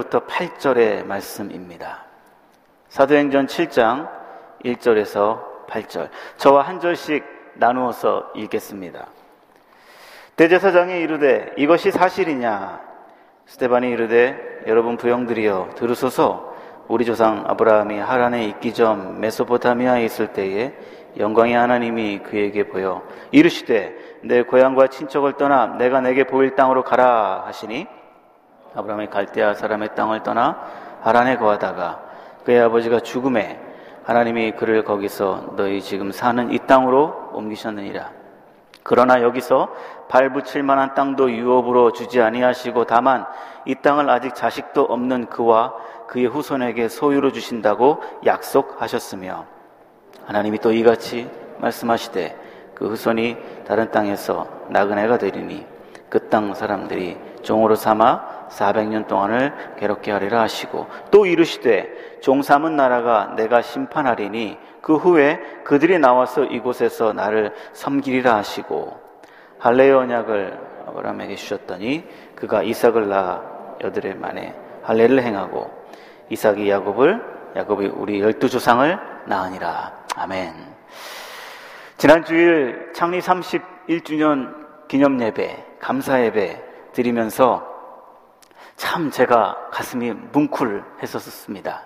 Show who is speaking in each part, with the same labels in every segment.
Speaker 1: 1절부터 8절의 말씀입니다. 사도행전 7장 1절에서 8절. 저와 한 절씩 나누어서 읽겠습니다. 대제사장이 이르되 이것이 사실이냐? 스테반이 이르되 여러분 부영들이여 들으소서 우리 조상 아브라함이 하란에 있기 전 메소포타미아에 있을 때에 영광의 하나님이 그에게 보여 이르시되 내 고향과 친척을 떠나 내가 내게 보일 땅으로 가라 하시니 아브라함이 갈대아 사람의 땅을 떠나 하란에 거하다가 그의 아버지가 죽음에 하나님이 그를 거기서 너희 지금 사는 이 땅으로 옮기셨느니라. 그러나 여기서 발붙일 만한 땅도 유업으로 주지 아니하시고 다만 이 땅을 아직 자식도 없는 그와 그의 후손에게 소유로 주신다고 약속하셨으며 하나님이 또 이같이 말씀하시되 그 후손이 다른 땅에서 나그네가 되리니 그 땅 사람들이 종으로 삼아 400년 동안을 괴롭게 하리라 하시고 또 이르시되 종 삼은 나라가 내가 심판하리니 그 후에 그들이 나와서 이곳에서 나를 섬기리라 하시고 할례의 언약을 아브라함에게 주셨더니 그가 이삭을 낳아 여드레 만에 할례를 행하고 이삭이 야곱을 야곱이 우리 열두 조상을 낳으니라 아멘. 지난 주일 창립 31주년 기념 예배 감사 예배 드리면서 참 제가 가슴이 뭉클했었습니다.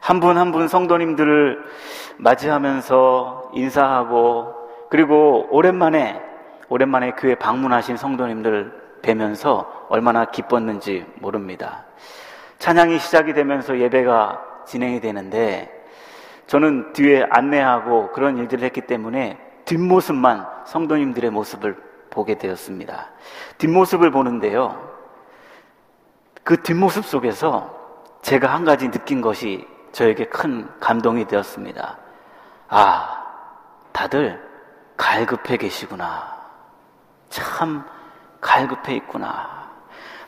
Speaker 1: 한분 한 분 성도님들을 맞이하면서 인사하고 그리고 오랜만에 오랜만에 교회 방문하신 성도님들 뵈면서 얼마나 기뻤는지 모릅니다. 찬양이 시작이 되면서 예배가 진행이 되는데 저는 뒤에 안내하고 그런 일들을 했기 때문에 뒷모습만 성도님들의 모습을 보게 되었습니다. 뒷모습을 보는데요. 그 뒷모습 속에서 제가 한 가지 느낀 것이 저에게 큰 감동이 되었습니다. 아, 다들 갈급해 계시구나. 참 갈급해 있구나.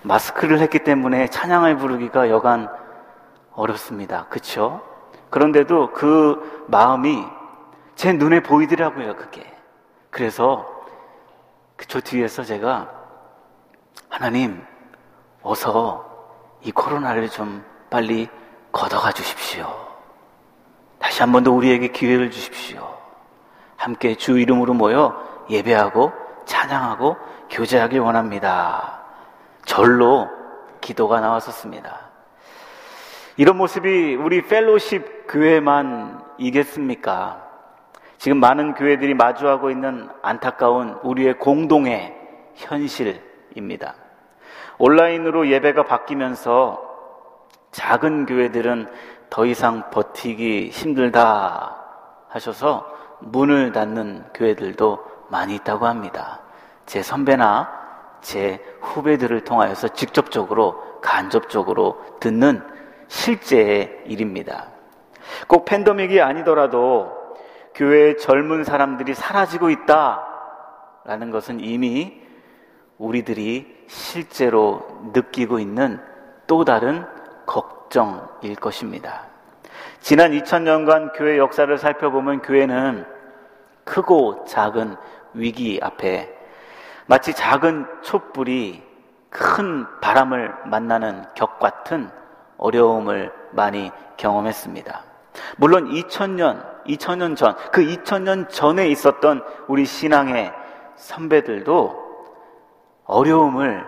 Speaker 1: 마스크를 했기 때문에 찬양을 부르기가 여간 어렵습니다. 그쵸? 그런데도 그 마음이 제 눈에 보이더라고요, 그게. 그래서 저 뒤에서 제가 하나님, 어서 이 코로나를 좀 빨리 걷어가 주십시오. 다시 한 번 더 우리에게 기회를 주십시오. 함께 주 이름으로 모여 예배하고 찬양하고 교제하길 원합니다. 절로 기도가 나왔었습니다. 이런 모습이 우리 펠로십 교회만 이겠습니까? 지금 많은 교회들이 마주하고 있는 안타까운 우리의 공동의 현실입니다. 온라인으로 예배가 바뀌면서 작은 교회들은 더 이상 버티기 힘들다 하셔서 문을 닫는 교회들도 많이 있다고 합니다. 제 선배나 제 후배들을 통하여서 직접적으로 간접적으로 듣는 실제의 일입니다. 꼭 팬데믹이 아니더라도 교회의 젊은 사람들이 사라지고 있다 라는 것은 이미 우리들이 실제로 느끼고 있는 또 다른 걱정일 것입니다. 지난 2000년간 교회 역사를 살펴보면 교회는 크고 작은 위기 앞에 마치 작은 촛불이 큰 바람을 만나는 격 같은 어려움을 많이 경험했습니다. 물론 2000년, 2000년 전, 그 2000년 전에 있었던 우리 신앙의 선배들도 어려움을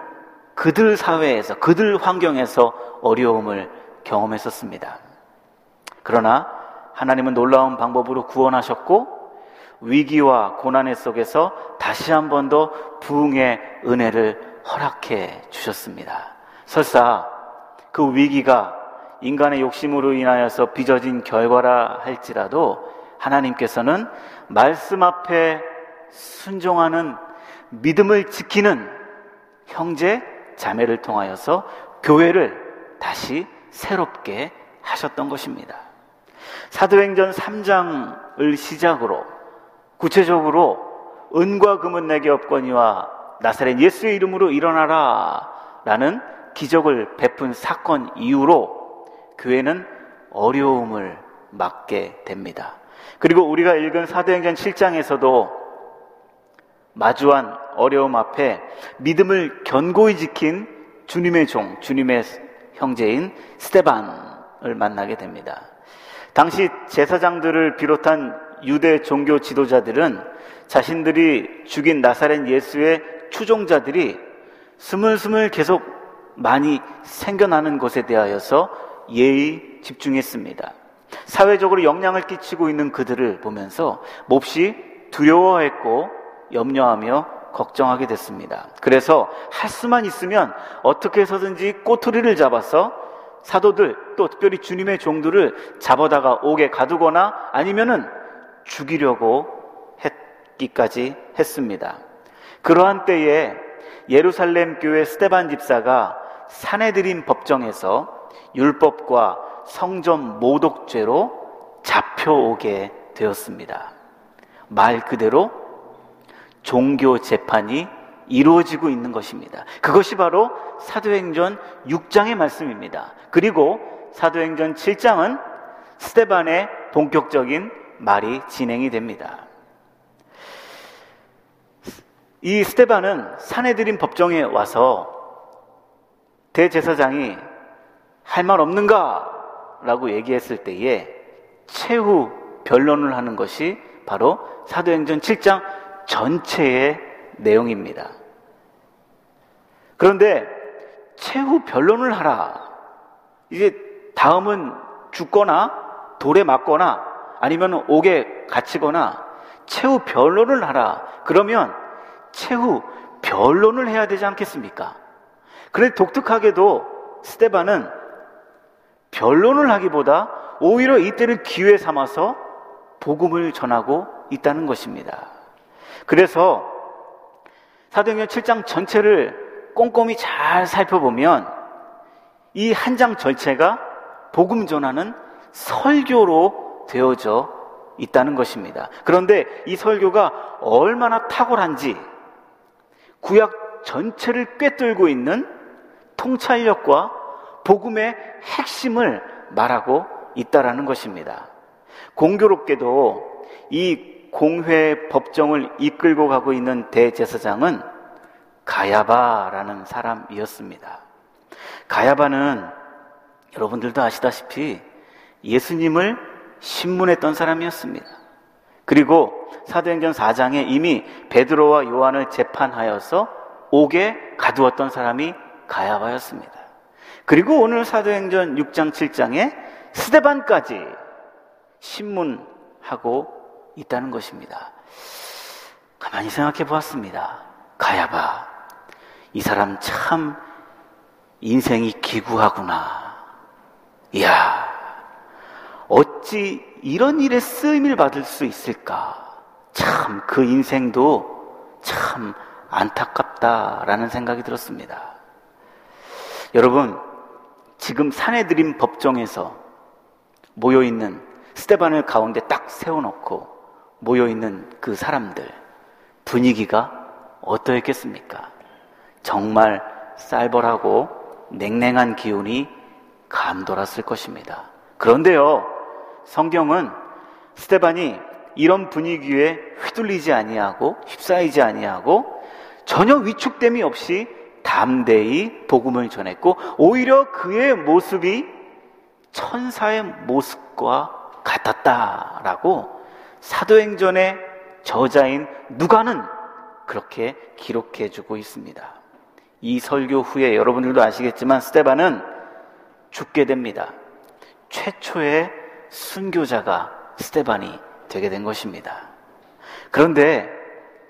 Speaker 1: 그들 사회에서, 그들 환경에서 어려움을 경험했었습니다. 그러나 하나님은 놀라운 방법으로 구원하셨고 위기와 고난의 속에서 다시 한 번 더 부흥의 은혜를 허락해 주셨습니다. 설사 그 위기가 인간의 욕심으로 인하여서 빚어진 결과라 할지라도 하나님께서는 말씀 앞에 순종하는 믿음을 지키는 형제, 자매를 통하여서 교회를 다시 새롭게 하셨던 것입니다. 사도행전 3장을 시작으로 구체적으로 은과 금은 내게 없거니와 나사렛 예수의 이름으로 일어나라 라는 기적을 베푼 사건 이후로 교회는 어려움을 맞게 됩니다. 그리고 우리가 읽은 사도행전 7장에서도 마주한 어려움 앞에 믿음을 견고히 지킨 주님의 종, 주님의 형제인 스테반을 만나게 됩니다. 당시 제사장들을 비롯한 유대 종교 지도자들은 자신들이 죽인 나사렛 예수의 추종자들이 스물스물 계속 많이 생겨나는 것에 대하여서 예의 집중했습니다. 사회적으로 영향을 끼치고 있는 그들을 보면서 몹시 두려워했고 염려하며 걱정하게 됐습니다. 그래서 할 수만 있으면 어떻게 해서든지 꼬투리를 잡아서 사도들 또 특별히 주님의 종들을 잡아다가 옥에 가두거나 아니면은 죽이려고 했기까지 했습니다. 그러한 때에 예루살렘 교회 스테반 집사가 사내들인 법정에서 율법과 성전 모독죄로 잡혀오게 되었습니다. 말 그대로 종교 재판이 이루어지고 있는 것입니다. 그것이 바로 사도행전 6장의 말씀입니다. 그리고 사도행전 7장은 스테반의 본격적인 말이 진행이 됩니다. 이 스테반은 사내들인 법정에 와서 대제사장이 할 말 없는가? 라고 얘기했을 때에 최후 변론을 하는 것이 바로 사도행전 7장 전체의 내용입니다. 그런데 최후 변론을 하라. 이제 다음은 죽거나 돌에 맞거나 아니면 옥에 갇히거나 최후 변론을 하라. 그러면 최후 변론을 해야 되지 않겠습니까? 그래 독특하게도 스테반은 변론을 하기보다 오히려 이때를 기회 삼아서 복음을 전하고 있다는 것입니다. 그래서 사도행전 7장 전체를 꼼꼼히 잘 살펴보면 이 한장 전체가 복음 전하는 설교로 되어져 있다는 것입니다. 그런데 이 설교가 얼마나 탁월한지 구약 전체를 꿰뚫고 있는 통찰력과 복음의 핵심을 말하고 있다라는 것입니다. 공교롭게도 이 공회 법정을 이끌고 가고 있는 대제사장은 가야바라는 사람이었습니다. 가야바는 여러분들도 아시다시피 예수님을 신문했던 사람이었습니다. 그리고 사도행전 4장에 이미 베드로와 요한을 재판하여서 옥에 가두었던 사람이 가야바였습니다. 그리고 오늘 사도행전 6장 7장에 스데반까지 신문하고 있다는 것입니다. 가만히 생각해 보았습니다. 가야바. 이 사람 참 인생이 기구하구나. 이야, 어찌 이런 일에 쓰임을 받을 수 있을까? 참 그 인생도 참 안타깝다라는 생각이 들었습니다. 여러분, 지금 사내들인 법정에서 모여있는 스테반을 가운데 딱 세워놓고 모여있는 그 사람들 분위기가 어떠했겠습니까? 정말 쌀벌하고 냉랭한 기운이 감돌았을 것입니다. 그런데요, 성경은 스테반이 이런 분위기에 휘둘리지 아니하고 휩싸이지 아니하고 전혀 위축됨이 없이 담대히 복음을 전했고 오히려 그의 모습이 천사의 모습과 같았다라고 사도행전의 저자인 누가는 그렇게 기록해 주고 있습니다. 이 설교 후에 여러분들도 아시겠지만 스테반은 죽게 됩니다. 최초의 순교자가 스테반이 되게 된 것입니다. 그런데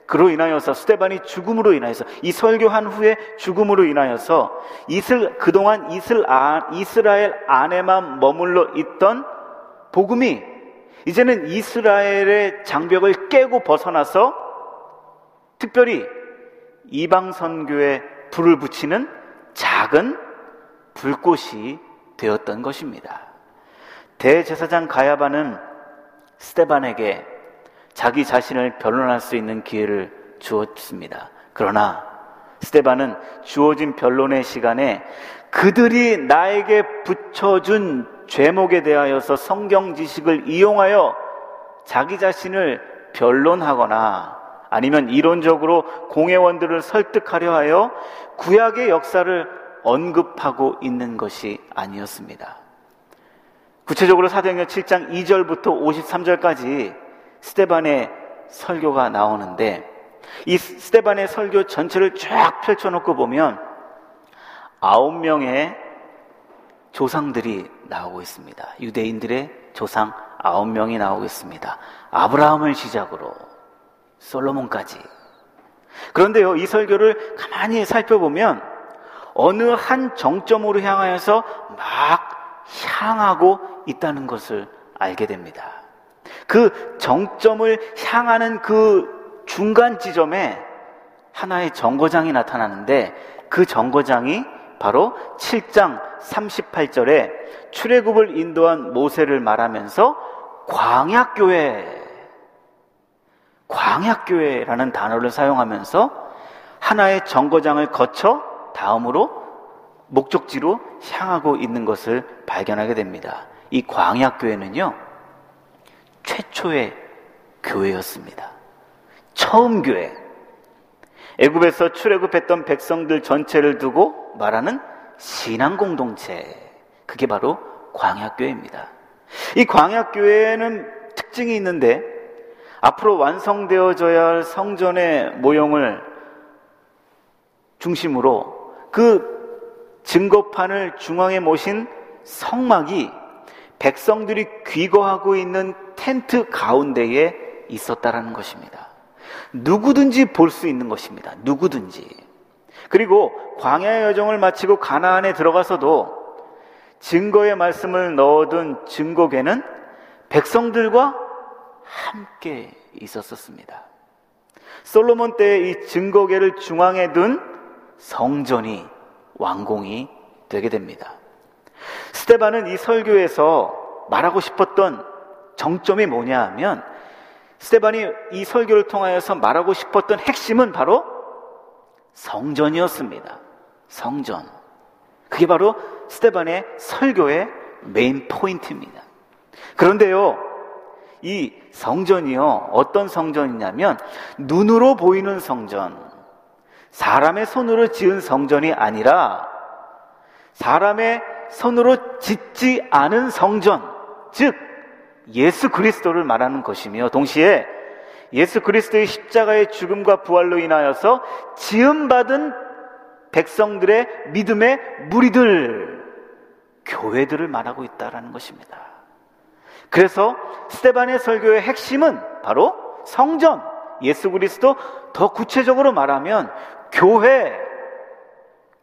Speaker 1: 그로 인하여서 스테반이 죽음으로 인하여서 이 설교한 후에 죽음으로 인하여서 이슬 그동안 이슬 아, 이스라엘 안에만 머물러 있던 복음이 이제는 이스라엘의 장벽을 깨고 벗어나서 특별히 이방 선교에 불을 붙이는 작은 불꽃이 되었던 것입니다. 대제사장 가야바는 스테반에게 자기 자신을 변론할 수 있는 기회를 주었습니다. 그러나 스테반은 주어진 변론의 시간에 그들이 나에게 붙여준 죄목에 대하여서 성경 지식을 이용하여 자기 자신을 변론하거나 아니면 이론적으로 공회원들을 설득하려 하여 구약의 역사를 언급하고 있는 것이 아니었습니다. 구체적으로 사도행전 7장 2절부터 53절까지 스테반의 설교가 나오는데 이 스테반의 설교 전체를 쫙 펼쳐놓고 보면 아홉 명의 조상들이 나오고 있습니다. 유대인들의 조상 아홉 명이 나오고 있습니다. 아브라함을 시작으로 솔로몬까지. 그런데요, 이 설교를 가만히 살펴보면 어느 한 정점으로 향하여서 막 향하고 있다는 것을 알게 됩니다. 그 정점을 향하는 그 중간 지점에 하나의 정거장이 나타나는데 그 정거장이 바로 7장 38절에 출애굽을 인도한 모세를 말하면서 광약교회 광약교회라는 단어를 사용하면서 하나의 정거장을 거쳐 다음으로 목적지로 향하고 있는 것을 발견하게 됩니다. 이 광약교회는요, 최초의 교회였습니다. 처음 교회. 애굽에서 출애굽했던 백성들 전체를 두고 말하는 신앙 공동체. 그게 바로 광약교회입니다. 이 광약교회는 특징이 있는데 앞으로 완성되어져야 할 성전의 모형을 중심으로 그 증거판을 중앙에 모신 성막이 백성들이 귀거하고 있는 텐트 가운데에 있었다라는 것입니다. 누구든지 볼 수 있는 것입니다. 누구든지. 그리고 광야의 여정을 마치고 가나안에 들어가서도 증거의 말씀을 넣어둔 증거계는 백성들과 함께 있었었습니다. 솔로몬 때의 이 증거계를 중앙에 둔 성전이 완공이 되게 됩니다. 스테반은 이 설교에서 말하고 싶었던 정점이 뭐냐 하면 스테반이 이 설교를 통하여서 말하고 싶었던 핵심은 바로 성전이었습니다. 성전. 그게 바로 스테반의 설교의 메인 포인트입니다. 그런데요, 이 성전이요, 어떤 성전이냐면, 눈으로 보이는 성전, 사람의 손으로 지은 성전이 아니라, 사람의 손으로 짓지 않은 성전, 즉, 예수 그리스도를 말하는 것이며, 동시에 예수 그리스도의 십자가의 죽음과 부활로 인하여서 지음받은 백성들의 믿음의 무리들, 교회들을 말하고 있다라는 것입니다. 그래서 스테반의 설교의 핵심은 바로 성전, 예수 그리스도 더 구체적으로 말하면 교회,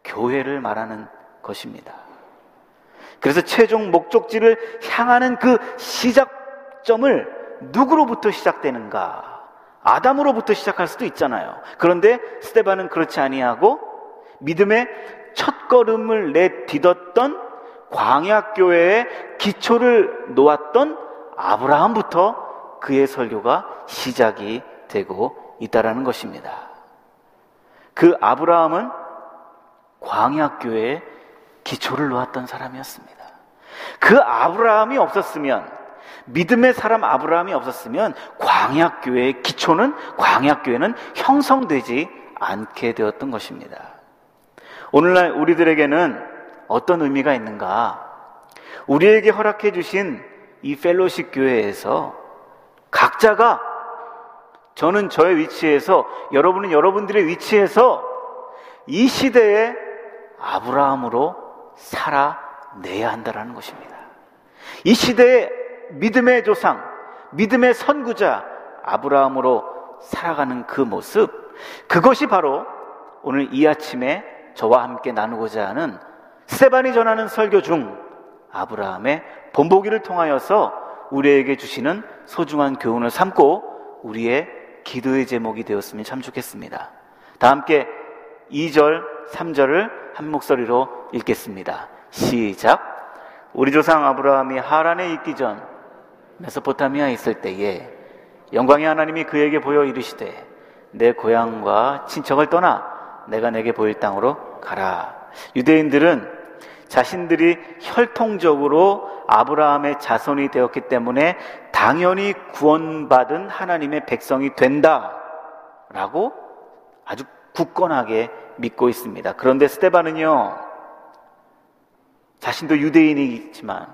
Speaker 1: 교회를 말하는 것입니다. 그래서 최종 목적지를 향하는 그 시작점을 누구로부터 시작되는가? 아담으로부터 시작할 수도 있잖아요. 그런데 스테반은 그렇지 아니하고 믿음의 첫 걸음을 내딛었던 광야교회의 기초를 놓았던 아브라함부터 그의 설교가 시작이 되고 있다라는 것입니다. 그 아브라함은 광야교회의 기초를 놓았던 사람이었습니다. 그 아브라함이 없었으면 믿음의 사람 아브라함이 없었으면 광야교회의 기초는 광야교회는 형성되지 않게 되었던 것입니다. 오늘날 우리들에게는 어떤 의미가 있는가? 우리에게 허락해 주신 이 펠로십 교회에서 각자가 저는 저의 위치에서 여러분은 여러분들의 위치에서 이 시대에 아브라함으로 살아내야 한다는 것입니다. 이 시대의 믿음의 조상, 믿음의 선구자 아브라함으로 살아가는 그 모습, 그것이 바로 오늘 이 아침에 저와 함께 나누고자 하는 스테반이 전하는 설교 중 아브라함의 본보기를 통하여서 우리에게 주시는 소중한 교훈을 삼고 우리의 기도의 제목이 되었으면 참 좋겠습니다. 다 함께 2절, 3절을 한 목소리로 읽겠습니다. 시작. 우리 조상 아브라함이 하란에 있기 전 메소포타미아에 있을 때에 영광의 하나님이 그에게 보여 이르시되 내 고향과 친척을 떠나 내가 내게 보일 땅으로 가라. 유대인들은 자신들이 혈통적으로 아브라함의 자손이 되었기 때문에 당연히 구원받은 하나님의 백성이 된다. 라고 아주 굳건하게 믿고 있습니다. 그런데 스테반은요, 자신도 유대인이지만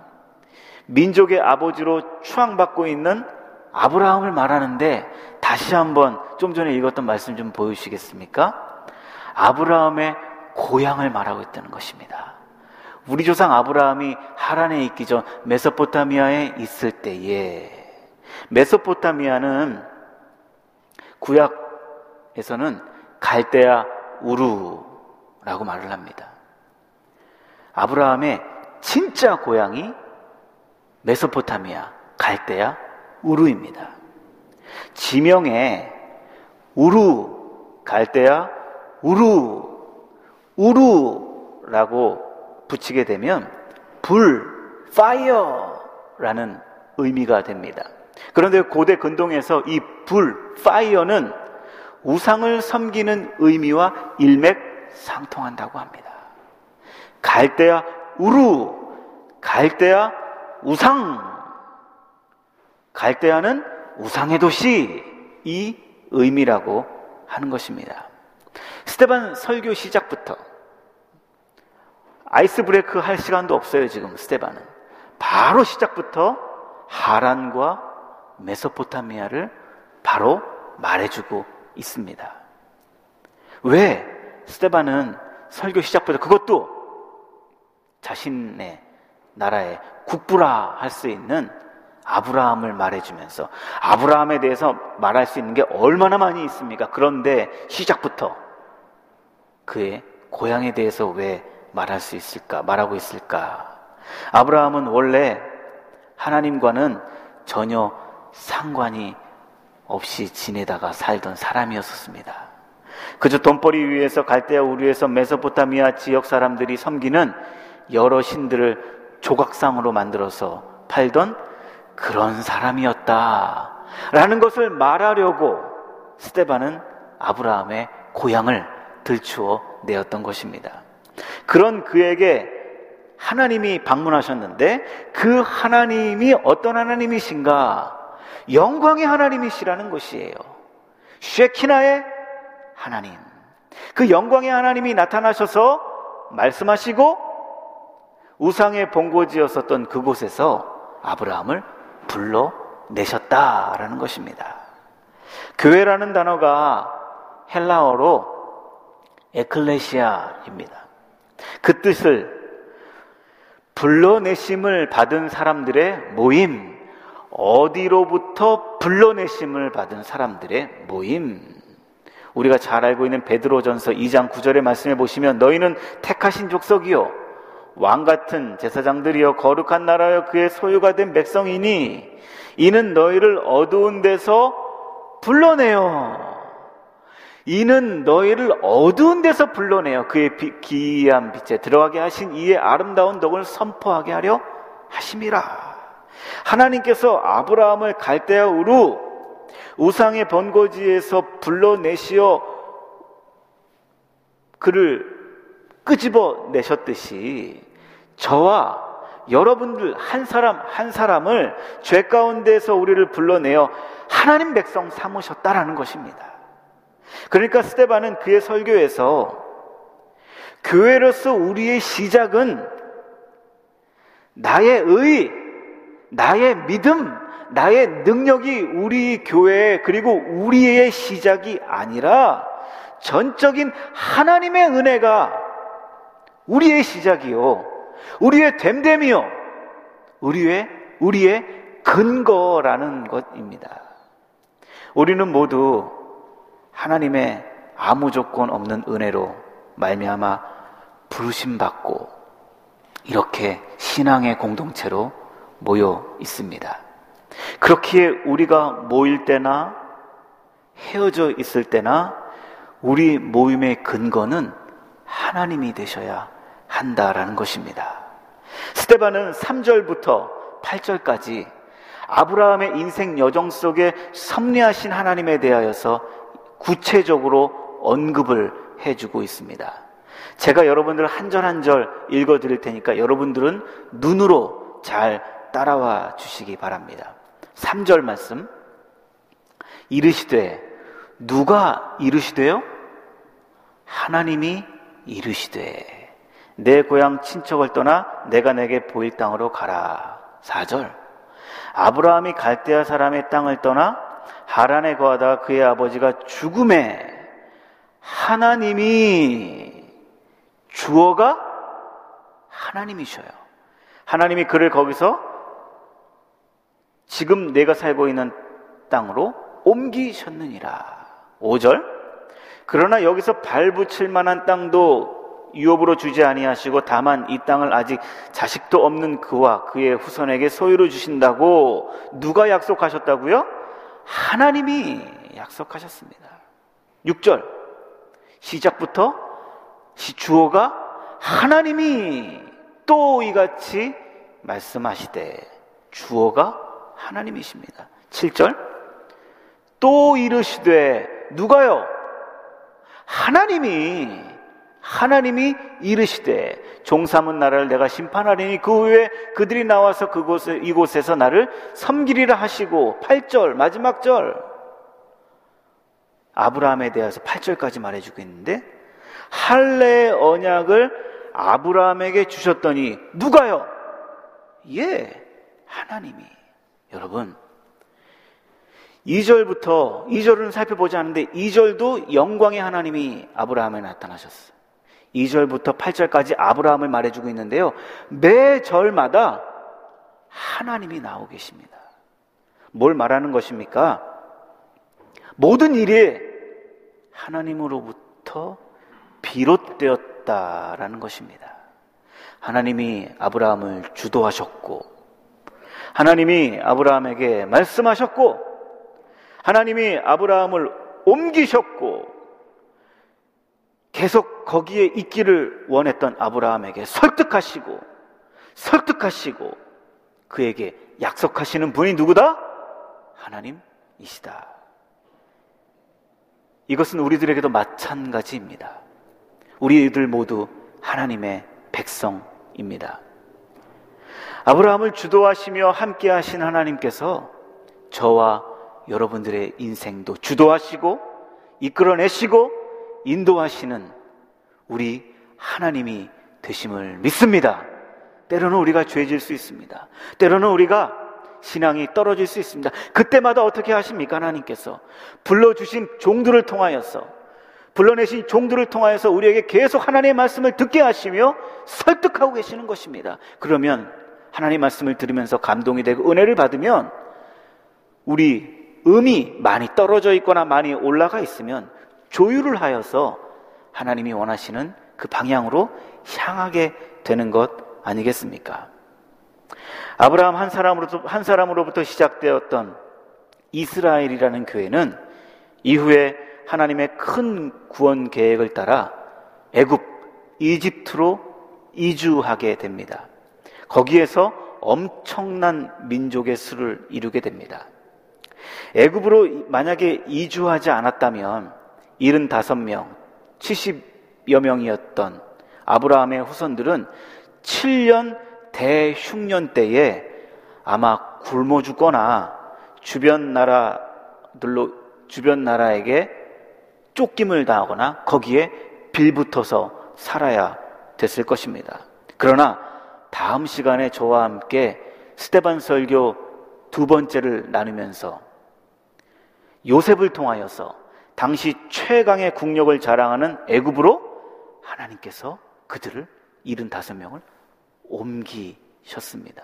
Speaker 1: 민족의 아버지로 추앙받고 있는 아브라함을 말하는데 다시 한번 좀 전에 읽었던 말씀 좀 보여주시겠습니까? 아브라함의 고향을 말하고 있다는 것입니다. 우리 조상 아브라함이 하란에 있기 전 메소포타미아에 있을 때에 메소포타미아는 구약에서는 갈대아 우루라고 말을 합니다. 아브라함의 진짜 고향이 메소포타미아 갈대아 우루입니다. 지명에 우루 갈대아 우루 우루라고 붙이게 되면 불 fire라는 의미가 됩니다. 그런데 고대 근동에서 이 불, fire는 우상을 섬기는 의미와 일맥상통한다고 합니다. 갈대야 우루, 갈대야 우상. 갈대야는 우상의 도시 이 의미라고 하는 것입니다. 스테반 설교 시작부터 아이스 브레이크 할 시간도 없어요, 지금 스테반은. 바로 시작부터 하란과 메소포타미아를 바로 말해주고 있습니다. 왜 스테반은 설교 시작부터 그것도 자신의 나라의 국부라 할 수 있는 아브라함을 말해주면서 아브라함에 대해서 말할 수 있는 게 얼마나 많이 있습니까? 그런데 시작부터 그의 고향에 대해서 왜 말할 수 있을까? 말하고 있을까? 아브라함은 원래 하나님과는 전혀 상관이 없이 지내다가 살던 사람이었습니다. 그저 돈벌이 위해서 갈대아 우르에서 메소포타미아 지역 사람들이 섬기는 여러 신들을 조각상으로 만들어서 팔던 그런 사람이었다. 라는 것을 말하려고 스테반은 아브라함의 고향을 들추어 내었던 것입니다. 그런 그에게 하나님이 방문하셨는데 그 하나님이 어떤 하나님이신가? 영광의 하나님이시라는 것이에요. 쉐키나의 하나님. 그 영광의 하나님이 나타나셔서 말씀하시고 우상의 본고지였었던 그곳에서 아브라함을 불러내셨다라는 것입니다. 교회라는 단어가 헬라어로 에클레시아입니다. 그 뜻을 불러내심을 받은 사람들의 모임, 어디로부터 불러내심을 받은 사람들의 모임. 우리가 잘 알고 있는 베드로전서 2장 9절의 말씀에 보시면 너희는 택하신 족속이요 왕 같은 제사장들이여 거룩한 나라여 그의 소유가 된 백성이니 이는 너희를 어두운 데서 불러내요. 이는 너희를 어두운 데서 불러내어 그의 기이한 빛에 들어가게 하신 이의 아름다운 덕을 선포하게 하려 하심이라. 하나님께서 아브라함을 갈대아 우루 우상의 번거지에서 불러내시어 그를 끄집어 내셨듯이 저와 여러분들 한 사람 한 사람을 죄 가운데서 우리를 불러내어 하나님 백성 삼으셨다라는 것입니다. 그러니까 스테반은 그의 설교에서 교회로서 우리의 시작은 나의 의, 나의 믿음, 나의 능력이 우리 교회 그리고 우리의 시작이 아니라 전적인 하나님의 은혜가 우리의 시작이요. 우리의 됨됨이요. 우리의 우리의 근거라는 것입니다. 우리는 모두 하나님의 아무 조건 없는 은혜로 말미암아 부르심 받고 이렇게 신앙의 공동체로 모여 있습니다. 그렇기에 우리가 모일 때나 헤어져 있을 때나 우리 모임의 근거는 하나님이 되셔야 한다라는 것입니다. 스테반은 3절부터 8절까지 아브라함의 인생 여정 속에 섭리하신 하나님에 대하여서 구체적으로 언급을 해주고 있습니다. 제가 여러분들 한 절 한 절 읽어 드릴 테니까 여러분들은 눈으로 잘 따라와 주시기 바랍니다. 3절 말씀. 이르시되, 누가 이르시되요? 하나님이 이르시되, 내 고향 친척을 떠나 내가 내게 보일 땅으로 가라. 4절. 아브라함이 갈대아 사람의 땅을 떠나 하란에 거하다가 그의 아버지가 죽음에 하나님이 주어가 하나님이셔요. 하나님이 그를 거기서 지금 내가 살고 있는 땅으로 옮기셨느니라. 5절. 그러나 여기서 발붙일 만한 땅도 유업으로 주지 아니하시고 다만 이 땅을 아직 자식도 없는 그와 그의 후손에게 소유로 주신다고 누가 약속하셨다고요? 하나님이 약속하셨습니다. 6절 시작부터 주어가 하나님이 또 이같이 말씀하시되 주어가 하나님이십니다. 7절 또 이르시되 누가요? 하나님이 하나님이 이르시되 종삼은 나라를 내가 심판하리니 그 후에 그들이 나와서 그곳에 이곳에서 나를 섬기리라 하시고 8절 마지막 절 아브라함에 대해서 8절까지 말해 주고 있는데 할례 언약을 아브라함에게 주셨더니 누가요? 예, 하나님이 여러분 2절부터 2절은 살펴보지 않는데 2절도 영광의 하나님이 아브라함에 나타나셨어요. 2절부터 8절까지 아브라함을 말해주고 있는데요. 매 절마다 하나님이 나오고 계십니다. 뭘 말하는 것입니까? 모든 일이 하나님으로부터 비롯되었다라는 것입니다. 하나님이 아브라함을 주도하셨고, 하나님이 아브라함에게 말씀하셨고, 하나님이 아브라함을 옮기셨고, 계속 거기에 있기를 원했던 아브라함에게 설득하시고 설득하시고 그에게 약속하시는 분이 누구다? 하나님이시다. 이것은 우리들에게도 마찬가지입니다. 우리들 모두 하나님의 백성입니다. 아브라함을 주도하시며 함께 하신 하나님께서 저와 여러분들의 인생도 주도하시고 이끌어내시고 인도하시는 우리 하나님이 되심을 믿습니다. 때로는 우리가 죄질 수 있습니다. 때로는 우리가 신앙이 떨어질 수 있습니다. 그때마다 어떻게 하십니까? 하나님께서 불러주신 종들을 통하여서 불러내신 종들을 통하여서 우리에게 계속 하나님의 말씀을 듣게 하시며 설득하고 계시는 것입니다. 그러면 하나님 말씀을 들으면서 감동이 되고 은혜를 받으면 우리 음이 많이 떨어져 있거나 많이 올라가 있으면 조율을 하여서 하나님이 원하시는 그 방향으로 향하게 되는 것 아니겠습니까? 아브라함 한 사람으로부터, 한 사람으로부터 시작되었던 이스라엘이라는 교회는 이후에 하나님의 큰 구원 계획을 따라 애굽, 이집트로 이주하게 됩니다. 거기에서 엄청난 민족의 수를 이루게 됩니다. 애굽으로 만약에 이주하지 않았다면 75명, 70여 명이었던 아브라함의 후손들은 7년 대흉년 때에 아마 굶어 죽거나 주변 나라들로 주변 나라에게 쫓김을 당하거나 거기에 빌붙어서 살아야 됐을 것입니다. 그러나 다음 시간에 저와 함께 스테반 설교 두 번째를 나누면서 요셉을 통하여서 당시 최강의 국력을 자랑하는 애굽으로 하나님께서 그들을 75명을 옮기셨습니다.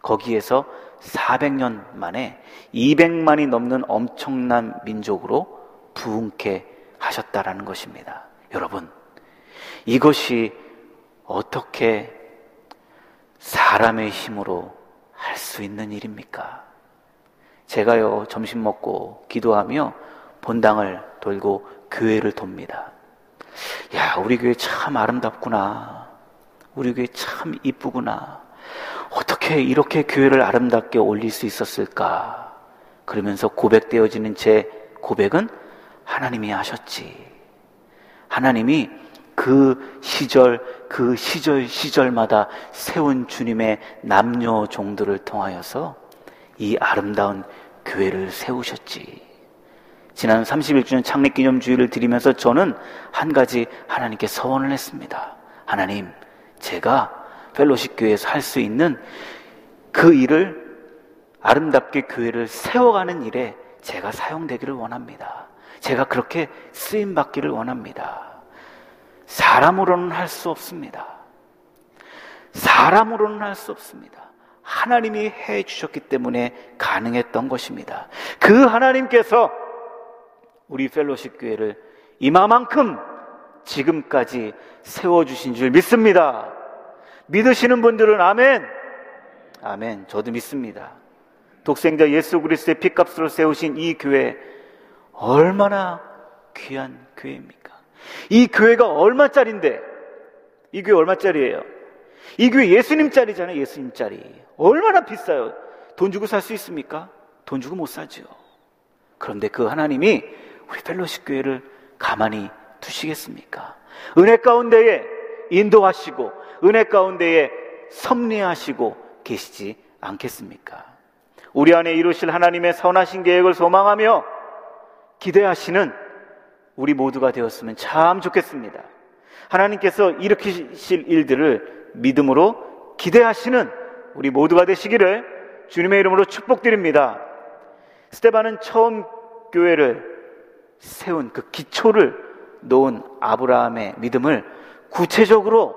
Speaker 1: 거기에서 400년 만에 200만이 넘는 엄청난 민족으로 부흥케 하셨다라는 것입니다. 여러분, 이것이 어떻게 사람의 힘으로 할 수 있는 일입니까? 제가요, 점심 먹고 기도하며 본당을 돌고 교회를 돕니다. 야, 우리 교회 참 아름답구나. 우리 교회 참 이쁘구나. 어떻게 이렇게 교회를 아름답게 올릴 수 있었을까? 그러면서 고백되어지는 제 고백은 하나님이 하셨지. 하나님이 그 시절, 그 시절, 시절마다 세운 주님의 남녀 종들을 통하여서 이 아름다운 교회를 세우셨지. 지난 31주년 창립기념주의를 드리면서 저는 한 가지 하나님께 서원을 했습니다. 하나님, 제가 펠로십 교회에서 할 수 있는 그 일을 아름답게 교회를 세워가는 일에 제가 사용되기를 원합니다. 제가 그렇게 쓰임 받기를 원합니다. 사람으로는 할 수 없습니다. 사람으로는 할 수 없습니다. 하나님이 해 주셨기 때문에 가능했던 것입니다. 그 하나님께서 우리 펠로십 교회를 이마만큼 지금까지 세워주신 줄 믿습니다. 믿으시는 분들은 아멘. 아멘. 저도 믿습니다. 독생자 예수 그리스도의 피값으로 세우신 이 교회 얼마나 귀한 교회입니까? 이 교회가 얼마짜린데? 이 교회 얼마짜리예요? 이 교회 예수님 짜리잖아요. 예수님 짜리. 얼마나 비싸요? 돈 주고 살 수 있습니까? 돈 주고 못 사죠. 그런데 그 하나님이 우리 펠로십 교회를 가만히 두시겠습니까? 은혜 가운데에 인도하시고 은혜 가운데에 섭리하시고 계시지 않겠습니까? 우리 안에 이루실 하나님의 선하신 계획을 소망하며 기대하시는 우리 모두가 되었으면 참 좋겠습니다. 하나님께서 일으키실 일들을 믿음으로 기대하시는 우리 모두가 되시기를 주님의 이름으로 축복드립니다. 스테반은 처음 교회를 세운 그 기초를 놓은 아브라함의 믿음을 구체적으로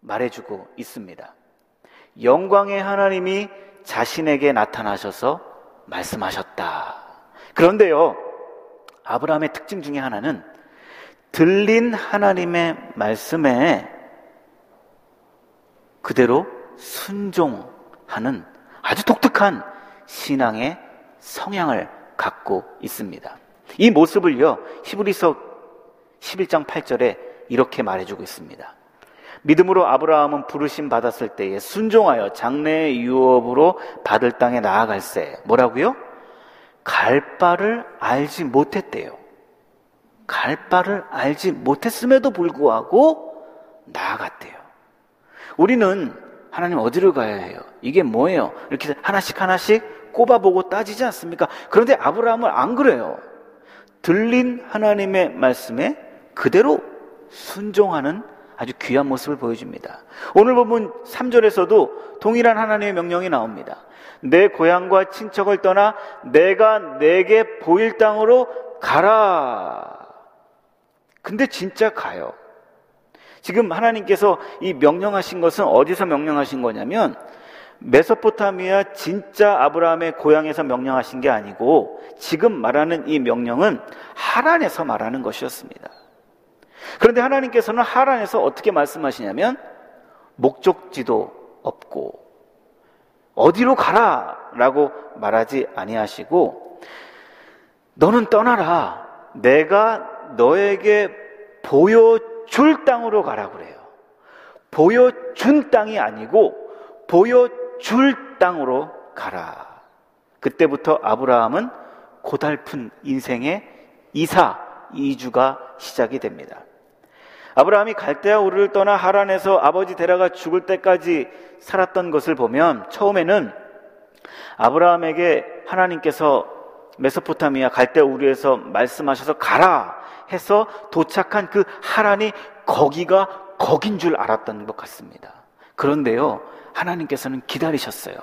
Speaker 1: 말해주고 있습니다. 영광의 하나님이 자신에게 나타나셔서 말씀하셨다. 그런데요, 아브라함의 특징 중에 하나는 들린 하나님의 말씀에 그대로 순종하는 아주 독특한 신앙의 성향을 갖고 있습니다. 이 모습을요, 히브리서 11장 8절에 이렇게 말해주고 있습니다. 믿음으로 아브라함은 부르심 받았을 때에 순종하여 장래의 유업으로 받을 땅에 나아갈세. 뭐라고요? 갈 바를 알지 못했대요. 갈 바를 알지 못했음에도 불구하고 나아갔대요. 우리는 하나님 어디로 가야 해요? 이게 뭐예요? 이렇게 하나씩 하나씩 꼽아보고 따지지 않습니까? 그런데 아브라함은 안 그래요. 들린 하나님의 말씀에 그대로 순종하는 아주 귀한 모습을 보여줍니다. 오늘 보면 3절에서도 동일한 하나님의 명령이 나옵니다. 내 고향과 친척을 떠나 내가 내게 보일 땅으로 가라. 근데 진짜 가요. 지금 하나님께서 이 명령하신 것은 어디서 명령하신 거냐면 메소포타미아 진짜 아브라함의 고향에서 명령하신 게 아니고 지금 말하는 이 명령은 하란에서 말하는 것이었습니다. 그런데 하나님께서는 하란에서 어떻게 말씀하시냐면 목적지도 없고 어디로 가라라고 말하지 아니하시고 너는 떠나라 내가 너에게 보여줄 땅으로 가라 그래요. 보여준 땅이 아니고 보여 줄 땅으로 가라. 그때부터 아브라함은 고달픈 인생의 이사 이주가 시작이 됩니다. 아브라함이 갈대아 우르를 떠나 하란에서 아버지 데라가 죽을 때까지 살았던 것을 보면 처음에는 아브라함에게 하나님께서 메소포타미아 갈대아 우르에서 말씀하셔서 가라 해서 도착한 그 하란이 거기가 거긴 줄 알았던 것 같습니다. 그런데요, 하나님께서는 기다리셨어요.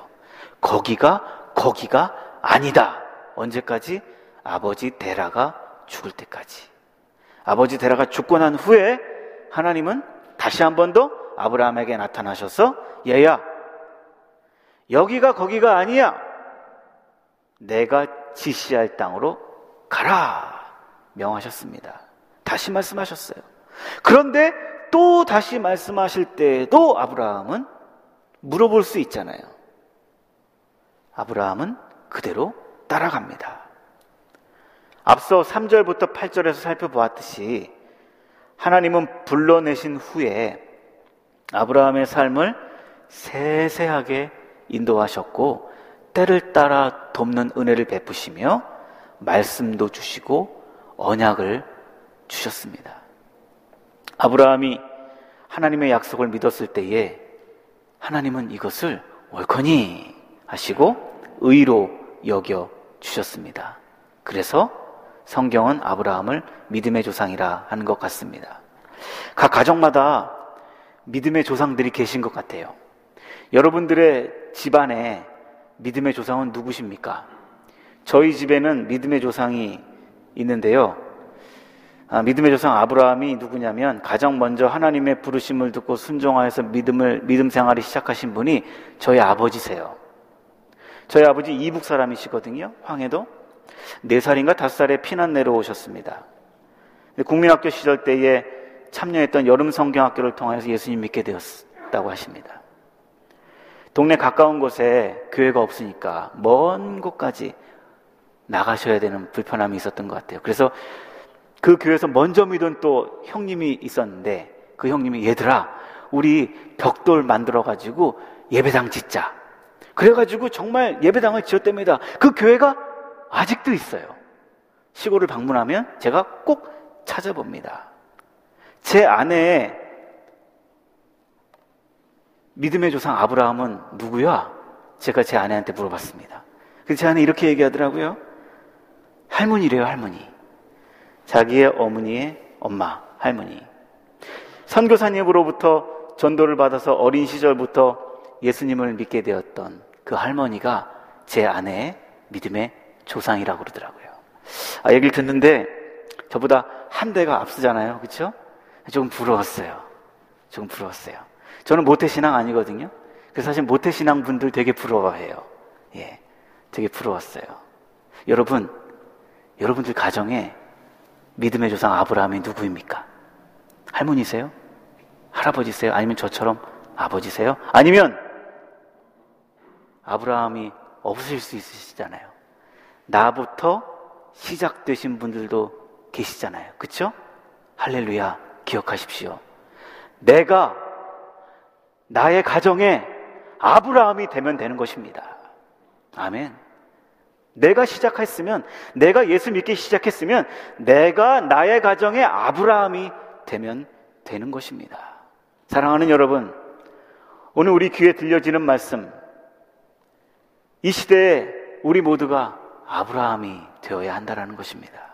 Speaker 1: 거기가 거기가 아니다. 언제까지? 아버지 데라가 죽을 때까지. 아버지 데라가 죽고 난 후에 하나님은 다시 한 번 더 아브라함에게 나타나셔서 얘야 여기가 거기가 아니야 내가 지시할 땅으로 가라 명하셨습니다. 다시 말씀하셨어요. 그런데 또 다시 말씀하실 때에도 아브라함은 물어볼 수 있잖아요. 아브라함은 그대로 따라갑니다. 앞서 3절부터 8절에서 살펴보았듯이 하나님은 불러내신 후에 아브라함의 삶을 세세하게 인도하셨고 때를 따라 돕는 은혜를 베푸시며 말씀도 주시고 언약을 주셨습니다. 아브라함이 하나님의 약속을 믿었을 때에 하나님은 이것을 옳거니 하시고 의로 여겨 주셨습니다. 그래서 성경은 아브라함을 믿음의 조상이라 하는 것 같습니다. 각 가정마다 믿음의 조상들이 계신 것 같아요. 여러분들의 집안에 믿음의 조상은 누구십니까? 저희 집에는 믿음의 조상이 있는데요. 아, 믿음의 조상 아브라함이 누구냐면 가장 먼저 하나님의 부르심을 듣고 순종하여서 믿음을 믿음 생활을 시작하신 분이 저희 아버지세요. 저희 아버지 이북 사람이시거든요. 황해도 네 살인가 다섯 살에 피난 내려오셨습니다. 국민학교 시절 때에 참여했던 여름 성경학교를 통해서 예수님 믿게 되었다고 하십니다. 동네 가까운 곳에 교회가 없으니까 먼 곳까지 나가셔야 되는 불편함이 있었던 것 같아요. 그래서 그 교회에서 먼저 믿은 또 형님이 있었는데 그 형님이 얘들아 우리 벽돌 만들어 가지고 예배당 짓자. 그래 가지고 정말 예배당을 지었답니다. 그 교회가 아직도 있어요. 시골을 방문하면 제가 꼭 찾아봅니다. 제 아내의 믿음의 조상 아브라함은 누구야? 제가 제 아내한테 물어봤습니다. 그래서 제 아내 이렇게 얘기하더라고요. 할머니래요, 할머니. 자기의 어머니의 엄마, 할머니. 선교사님으로부터 전도를 받아서 어린 시절부터 예수님을 믿게 되었던 그 할머니가 제 아내의 믿음의 조상이라고 그러더라고요. 아, 얘기를 듣는데 저보다 한 대가 앞서잖아요. 그렇죠? 조금 부러웠어요. 조금 부러웠어요. 저는 모태신앙 아니거든요. 그래서 사실 모태신앙 분들 되게 부러워해요. 예. 되게 부러웠어요. 여러분, 여러분들 가정에 믿음의 조상 아브라함이 누구입니까? 할머니세요? 할아버지세요? 아니면 저처럼 아버지세요? 아니면 아브라함이 없으실 수 있으시잖아요. 나부터 시작되신 분들도 계시잖아요. 그쵸? 할렐루야. 기억하십시오. 내가 나의 가정에 아브라함이 되면 되는 것입니다. 아멘. 내가 시작했으면, 내가 예수 믿기 시작했으면, 내가 나의 가정에 아브라함이 되면 되는 것입니다. 사랑하는 여러분, 오늘 우리 귀에 들려지는 말씀, 이 시대에 우리 모두가 아브라함이 되어야 한다는 것입니다.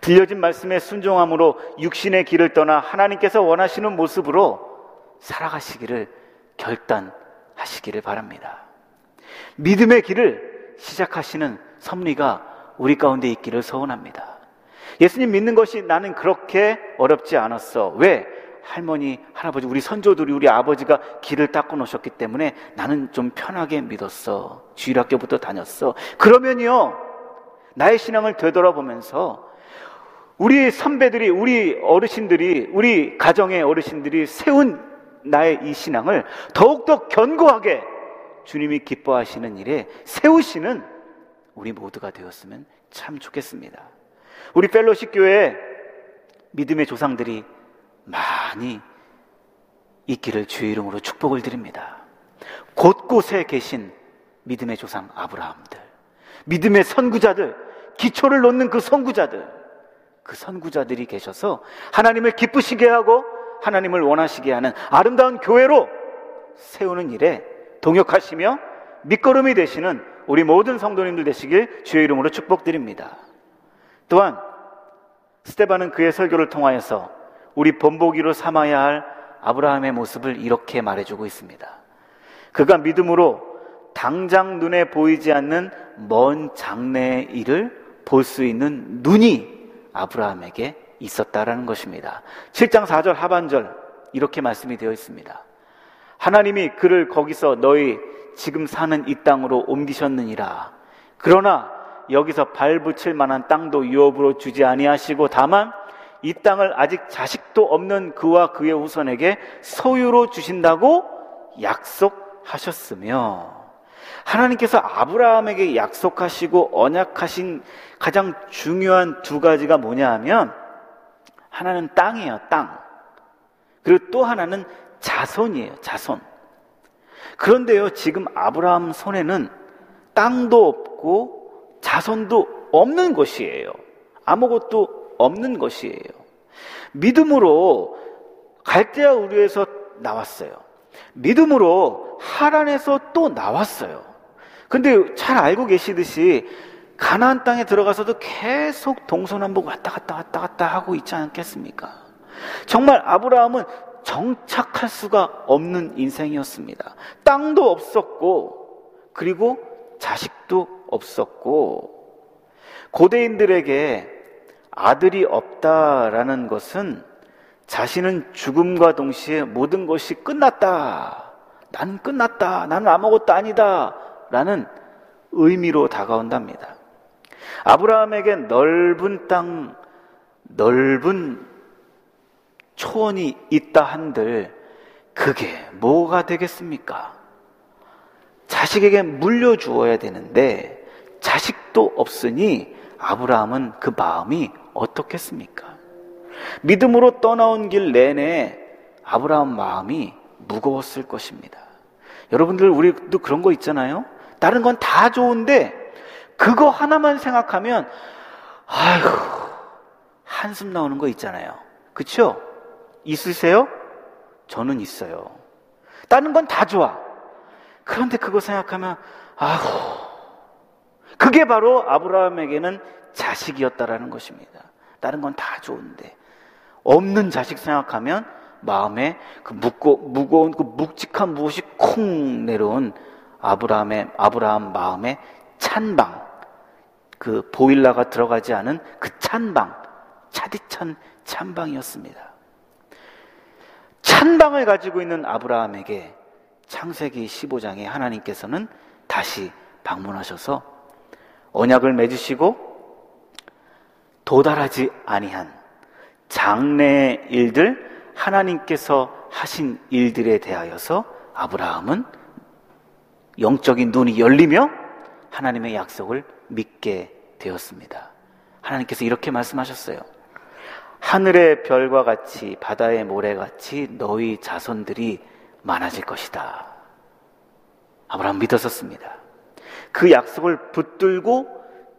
Speaker 1: 들려진 말씀에 순종함으로 육신의 길을 떠나 하나님께서 원하시는 모습으로 살아가시기를 결단하시기를 바랍니다. 믿음의 길을 시작하시는 섭리가 우리 가운데 있기를 소원합니다. 예수님 믿는 것이 나는 그렇게 어렵지 않았어. 왜? 할머니, 할아버지, 우리 선조들이 우리 아버지가 길을 닦아 놓으셨기 때문에 나는 좀 편하게 믿었어. 주일학교부터 다녔어. 그러면요, 나의 신앙을 되돌아보면서 우리 선배들이, 우리 어르신들이, 우리 가정의 어르신들이 세운 나의 이 신앙을 더욱더 견고하게 주님이 기뻐하시는 일에 세우시는 우리 모두가 되었으면 참 좋겠습니다. 우리 펠로시 교회 믿음의 조상들이 많이 있기를 주의 이름으로 축복을 드립니다. 곳곳에 계신 믿음의 조상 아브라함들, 믿음의 선구자들, 기초를 놓는 그 선구자들, 그 선구자들이 계셔서 하나님을 기쁘시게 하고 하나님을 원하시게 하는 아름다운 교회로 세우는 일에 동역하시며 밑거름이 되시는 우리 모든 성도님들 되시길 주의 이름으로 축복드립니다. 또한 스테반은 그의 설교를 통하여서 우리 본보기로 삼아야 할 아브라함의 모습을 이렇게 말해주고 있습니다. 그가 믿음으로 당장 눈에 보이지 않는 먼 장래의 일을 볼 수 있는 눈이 아브라함에게 있었다라는 것입니다. 7장 4절 하반절 이렇게 말씀이 되어 있습니다. 하나님이 그를 거기서 너희 지금 사는 이 땅으로 옮기셨느니라. 그러나 여기서 발 붙일 만한 땅도 유업으로 주지 아니하시고 다만 이 땅을 아직 자식도 없는 그와 그의 후손에게 소유로 주신다고 약속하셨으며 하나님께서 아브라함에게 약속하시고 언약하신 가장 중요한 두 가지가 뭐냐 하면 하나는 땅이에요, 땅. 그리고 또 하나는 자손이에요, 자손. 그런데요, 지금 아브라함 손에는 땅도 없고 자손도 없는 것이에요. 아무것도 없는 것이에요. 믿음으로 갈대아 우르에서 나왔어요. 믿음으로 하란에서 또 나왔어요. 근데 잘 알고 계시듯이 가나안 땅에 들어가서도 계속 동서남북 왔다 갔다 왔다 갔다 하고 있지 않겠습니까? 정말 아브라함은 정착할 수가 없는 인생이었습니다. 땅도 없었고, 그리고 자식도 없었고, 고대인들에게 아들이 없다라는 것은 자신은 죽음과 동시에 모든 것이 끝났다. 나는 끝났다. 나는 아무것도 아니다. 라는 의미로 다가온답니다. 아브라함에게 넓은 땅, 넓은 초원이 있다 한들 그게 뭐가 되겠습니까? 자식에게 물려주어야 되는데 자식도 없으니 아브라함은 그 마음이 어떻겠습니까? 믿음으로 떠나온 길 내내 아브라함 마음이 무거웠을 것입니다. 여러분들 우리도 그런 거 있잖아요. 다른 건 다 좋은데 그거 하나만 생각하면 아휴 한숨 나오는 거 있잖아요. 그렇죠? 있으세요? 저는 있어요. 다른 건 다 좋아. 그런데 그거 생각하면 아휴 그게 바로 아브라함에게는 자식이었다라는 것입니다. 다른 건 다 좋은데 없는 자식 생각하면 마음에 그 묵고, 무거운 그 묵직한 무엇이 콩 내려온 아브라함의 아브라함 마음에 찬방 그 보일러가 들어가지 않은 그 찬방 차디찬 찬방이었습니다. 찬방을 가지고 있는 아브라함에게 창세기 15장에 하나님께서는 다시 방문하셔서 언약을 맺으시고 도달하지 아니한 장래의 일들 하나님께서 하신 일들에 대하여서 아브라함은 영적인 눈이 열리며 하나님의 약속을 믿게 되었습니다. 하나님께서 이렇게 말씀하셨어요. 하늘의 별과 같이 바다의 모래같이 너희 자손들이 많아질 것이다. 아브라함 믿었었습니다. 그 약속을 붙들고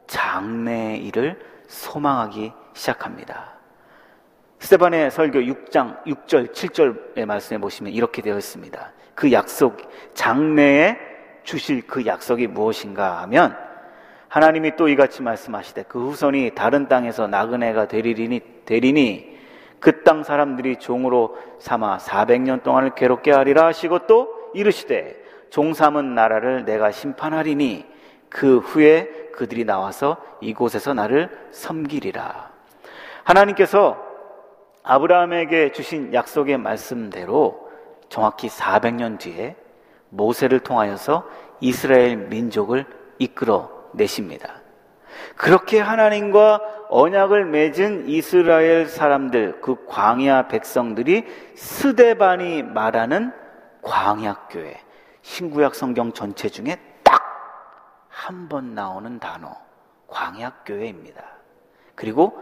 Speaker 1: 장래의 일을 소망하기 시작합니다. 스테반의 설교 6장 6절 7절의 말씀에 보시면 이렇게 되어 있습니다. 그 약속 장래에 주실 그 약속이 무엇인가 하면 하나님이 또 이같이 말씀하시되 그 후손이 다른 땅에서 나그네가 되리니 되리니 그 땅 사람들이 종으로 삼아 400년 동안을 괴롭게 하리라 하시고 또 이르시되 종 삼은 나라를 내가 심판하리니 그 후에 그들이 나와서 이곳에서 나를 섬기리라. 하나님께서 아브라함에게 주신 약속의 말씀대로 정확히 400년 뒤에 모세를 통하여서 이스라엘 민족을 이끌어 내십니다. 그렇게 하나님과 언약을 맺은 이스라엘 사람들, 그 광야 백성들이 스데반이 말하는 광야교회, 신구약 성경 전체 중에 딱 한 번 나오는 단어, 광야교회입니다. 그리고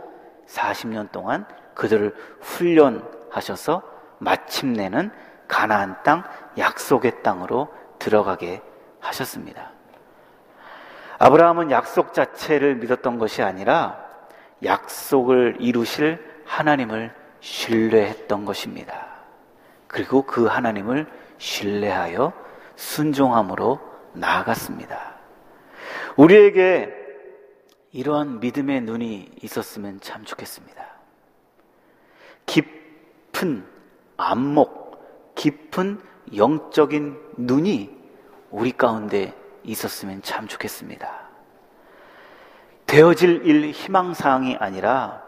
Speaker 1: 40년 동안 그들을 훈련하셔서 마침내는 가나안 땅 약속의 땅으로 들어가게 하셨습니다. 아브라함은 약속 자체를 믿었던 것이 아니라 약속을 이루실 하나님을 신뢰했던 것입니다. 그리고 그 하나님을 신뢰하여 순종함으로 나아갔습니다. 우리에게 이러한 믿음의 눈이 있었으면 참 좋겠습니다. 깊은 안목, 깊은 영적인 눈이 우리 가운데 있었으면 참 좋겠습니다. 되어질 일 희망사항이 아니라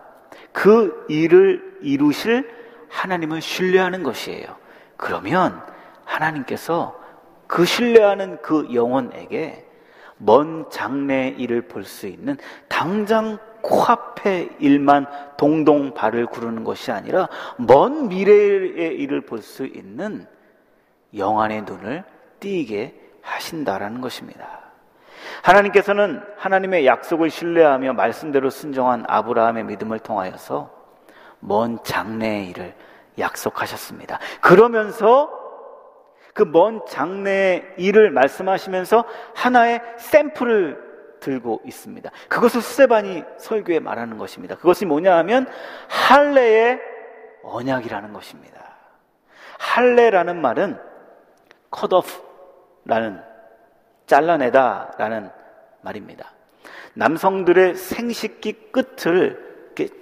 Speaker 1: 그 일을 이루실 하나님을 신뢰하는 것이에요. 그러면 하나님께서 그 신뢰하는 그 영혼에게 먼 장래의 일을 볼 수 있는 당장 코앞의 일만 동동 발을 구르는 것이 아니라 먼 미래의 일을 볼 수 있는 영안의 눈을 띄게 하신다라는 것입니다. 하나님께서는 하나님의 약속을 신뢰하며 말씀대로 순종한 아브라함의 믿음을 통하여서 먼 장래의 일을 약속하셨습니다. 그러면서 그 먼 장래의 일을 말씀하시면서 하나의 샘플을 들고 있습니다. 그것을 스테반이 설교에 말하는 것입니다. 그것이 뭐냐 하면 할례의 언약이라는 것입니다. 할례라는 말은 off 라는 잘라내다 라는 말입니다. 남성들의 생식기 끝을 이렇게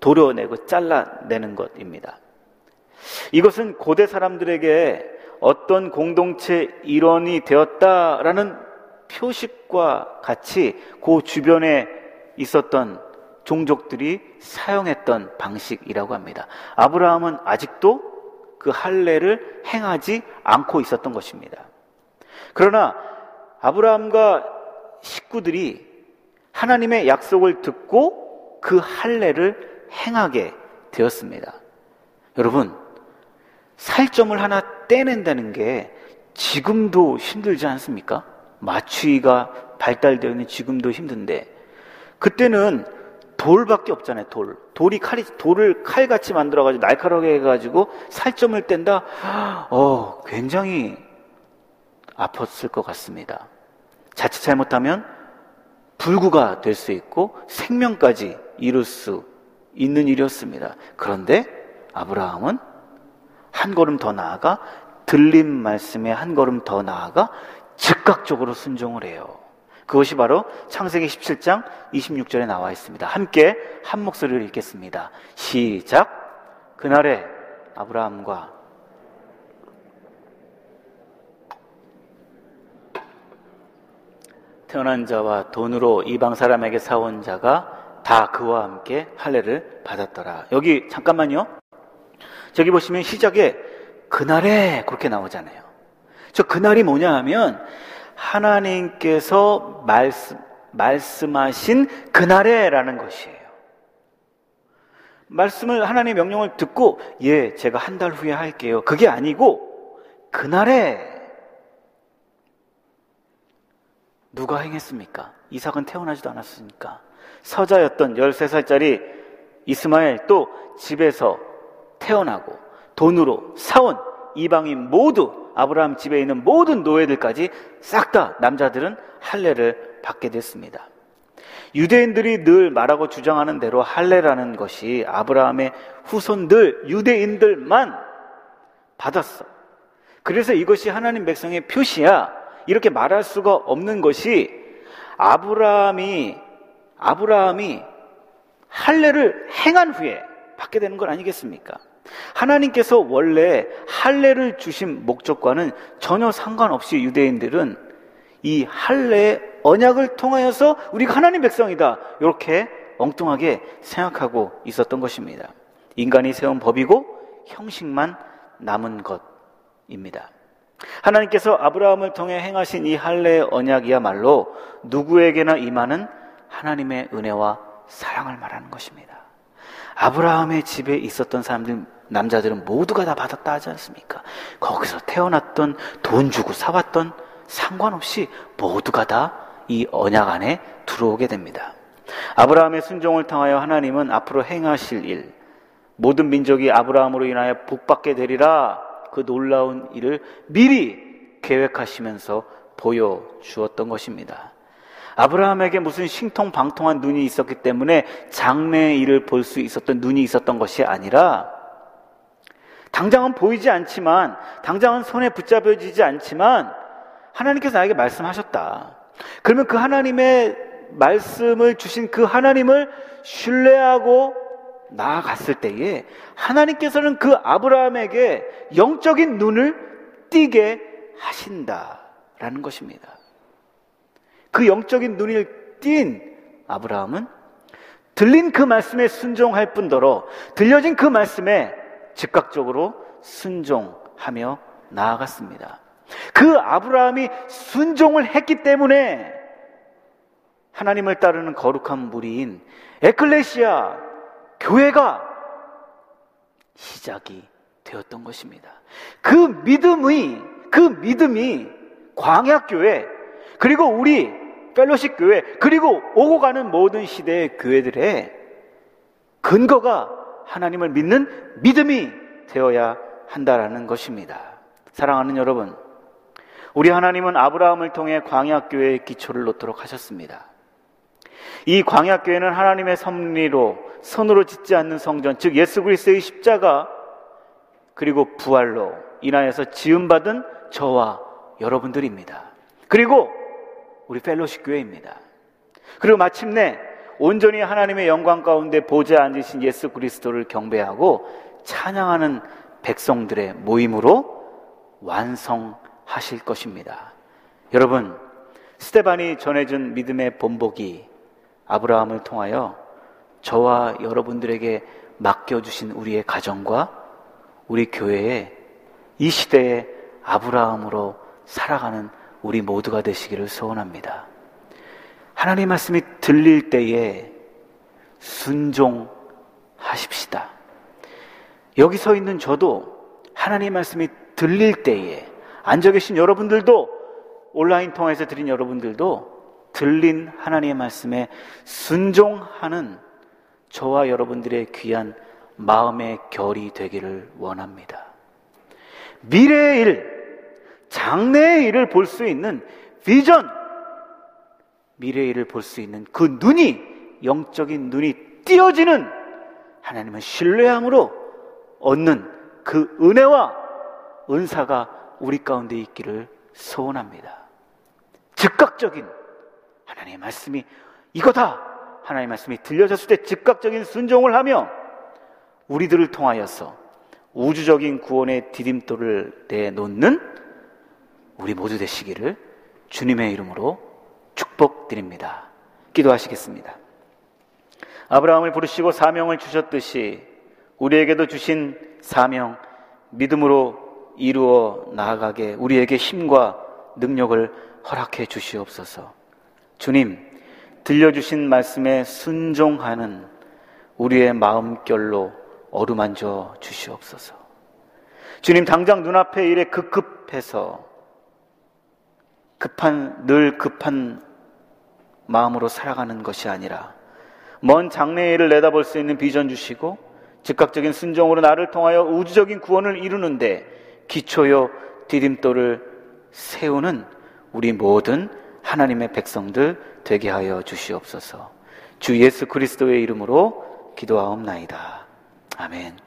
Speaker 1: 도려내고 잘라내는 것입니다. 이것은 고대 사람들에게 어떤 공동체 일원이 되었다라는 표식과 같이 그 주변에 있었던 종족들이 사용했던 방식이라고 합니다. 아브라함은 아직도 그 할례를 행하지 않고 있었던 것입니다. 그러나 아브라함과 식구들이 하나님의 약속을 듣고 그 할례를 행하게 되었습니다. 여러분, 살점을 하나 떼낸다는 게 지금도 힘들지 않습니까? 마취가 발달되어 있는 지금도 힘든데 그때는 돌밖에 없잖아요. 돌. 돌이 칼이 돌을 칼같이 만들어 가지고 날카롭게 해 가지고 살점을 뗀다. 어, 굉장히 아팠을 것 같습니다. 자칫 잘못하면 불구가 될 수 있고 생명까지 이룰 수 있는 일이었습니다. 그런데 아브라함은 한 걸음 더 나아가 들린 말씀에 한 걸음 더 나아가 즉각적으로 순종을 해요. 그것이 바로 창세기 17장 26절에 나와 있습니다. 함께 한 목소리를 읽겠습니다. 시작. 그날에 아브라함과 태어난 자와 돈으로 이방 사람에게 사온 자가 다 그와 함께 할례를 받았더라. 여기 잠깐만요. 저기 보시면 시작에 그날에 그렇게 나오잖아요. 저 그날이 뭐냐 하면 하나님께서 말씀, 말씀하신 그날에라는 것이에요. 말씀을 하나님의 명령을 듣고 예, 제가 한 달 후에 할게요. 그게 아니고 그날에 누가 행했습니까? 이삭은 태어나지도 않았으니까. 서자였던 13살짜리 이스마엘 또 집에서 태어나고 돈으로 사온 이방인 모두 아브라함 집에 있는 모든 노예들까지 싹 다 남자들은 할례를 받게 됐습니다. 유대인들이 늘 말하고 주장하는 대로 할례라는 것이 아브라함의 후손들 유대인들만 받았어. 그래서 이것이 하나님 백성의 표시야. 이렇게 말할 수가 없는 것이 아브라함이 아브라함이 할례를 행한 후에 받게 되는 건 아니겠습니까? 하나님께서 원래 할례를 주신 목적과는 전혀 상관없이 유대인들은 이 할례 언약을 통하여서 우리가 하나님 백성이다. 이렇게 엉뚱하게 생각하고 있었던 것입니다. 인간이 세운 법이고 형식만 남은 것입니다. 하나님께서 아브라함을 통해 행하신 이 할례 언약이야말로 누구에게나 임하는 하나님의 은혜와 사랑을 말하는 것입니다. 아브라함의 집에 있었던 사람들 남자들은 모두가 다 받았다 하지 않습니까? 거기서 태어났던 돈 주고 사왔던 상관없이 모두가 다 이 언약 안에 들어오게 됩니다. 아브라함의 순종을 통하여 하나님은 앞으로 행하실 일, 모든 민족이 아브라함으로 인하여 복받게 되리라 그 놀라운 일을 미리 계획하시면서 보여 주었던 것입니다. 아브라함에게 무슨 신통방통한 눈이 있었기 때문에 장래의 일을 볼 수 있었던 눈이 있었던 것이 아니라 당장은 보이지 않지만, 당장은 손에 붙잡혀지지 않지만, 하나님께서 나에게 말씀하셨다. 그러면 그 하나님의 말씀을 주신 그 하나님을 신뢰하고 나아갔을 때에 하나님께서는 그 아브라함에게 영적인 눈을 띄게 하신다라는 것입니다. 그 영적인 눈을 띈 아브라함은 들린 그 말씀에 순종할 뿐더러 들려진 그 말씀에 즉각적으로 순종하며 나아갔습니다. 그 아브라함이 순종을 했기 때문에 하나님을 따르는 거룩한 무리인 에클레시아 교회가 시작이 되었던 것입니다. 그 믿음이 그 믿음이 광야교회 그리고 우리 펠로식 교회 그리고 오고 가는 모든 시대의 교회들의 근거가 하나님을 믿는 믿음이 되어야 한다라는 것입니다. 사랑하는 여러분, 우리 하나님은 아브라함을 통해 광야교회의 기초를 놓도록 하셨습니다. 이 광야교회는 하나님의 섭리로 손으로 짓지 않는 성전, 즉 예수 그리스도의 십자가 그리고 부활로 인하여서 지음받은 저와 여러분들입니다. 그리고 우리 펠로식 교회입니다. 그리고 마침내 온전히 하나님의 영광 가운데 보좌 앉으신 예수 그리스도를 경배하고 찬양하는 백성들의 모임으로 완성하실 것입니다. 여러분, 스테반이 전해준 믿음의 본보기 아브라함을 통하여 저와 여러분들에게 맡겨주신 우리의 가정과 우리 교회에 이 시대에 아브라함으로 살아가는 우리 모두가 되시기를 소원합니다. 하나님 말씀이 들릴 때에 순종하십시다. 여기 서 있는 저도 하나님 말씀이 들릴 때에 앉아 계신 여러분들도 온라인 통해서 드린 여러분들도 들린 하나님의 말씀에 순종하는 저와 여러분들의 귀한 마음의 결이 되기를 원합니다. 미래의 일, 장래의 일을 볼 수 있는 비전, 미래의 일을 볼 수 있는 그 눈이, 영적인 눈이 띄어지는 하나님을 신뢰함으로 얻는 그 은혜와 은사가 우리 가운데 있기를 소원합니다. 즉각적인 하나님의 말씀이 이거다! 하나님의 말씀이 들려졌을 때 즉각적인 순종을 하며 우리들을 통하여서 우주적인 구원의 디딤돌을 내놓는 우리 모두 되시기를 주님의 이름으로 축복드립니다. 기도하시겠습니다. 아브라함을 부르시고 사명을 주셨듯이 우리에게도 주신 사명 믿음으로 이루어 나아가게 우리에게 힘과 능력을 허락해 주시옵소서. 주님, 들려주신 말씀에 순종하는 우리의 마음결로 어루만져 주시옵소서. 주님, 당장 눈앞의 일에 급급해서 급한, 늘 급한 마음으로 살아가는 것이 아니라 먼 장래의 일을 내다볼 수 있는 비전 주시고 즉각적인 순종으로 나를 통하여 우주적인 구원을 이루는데 기초요 디딤돌을 세우는 우리 모든 하나님의 백성들 되게 하여 주시옵소서. 주 예수 그리스도의 이름으로 기도하옵나이다. 아멘.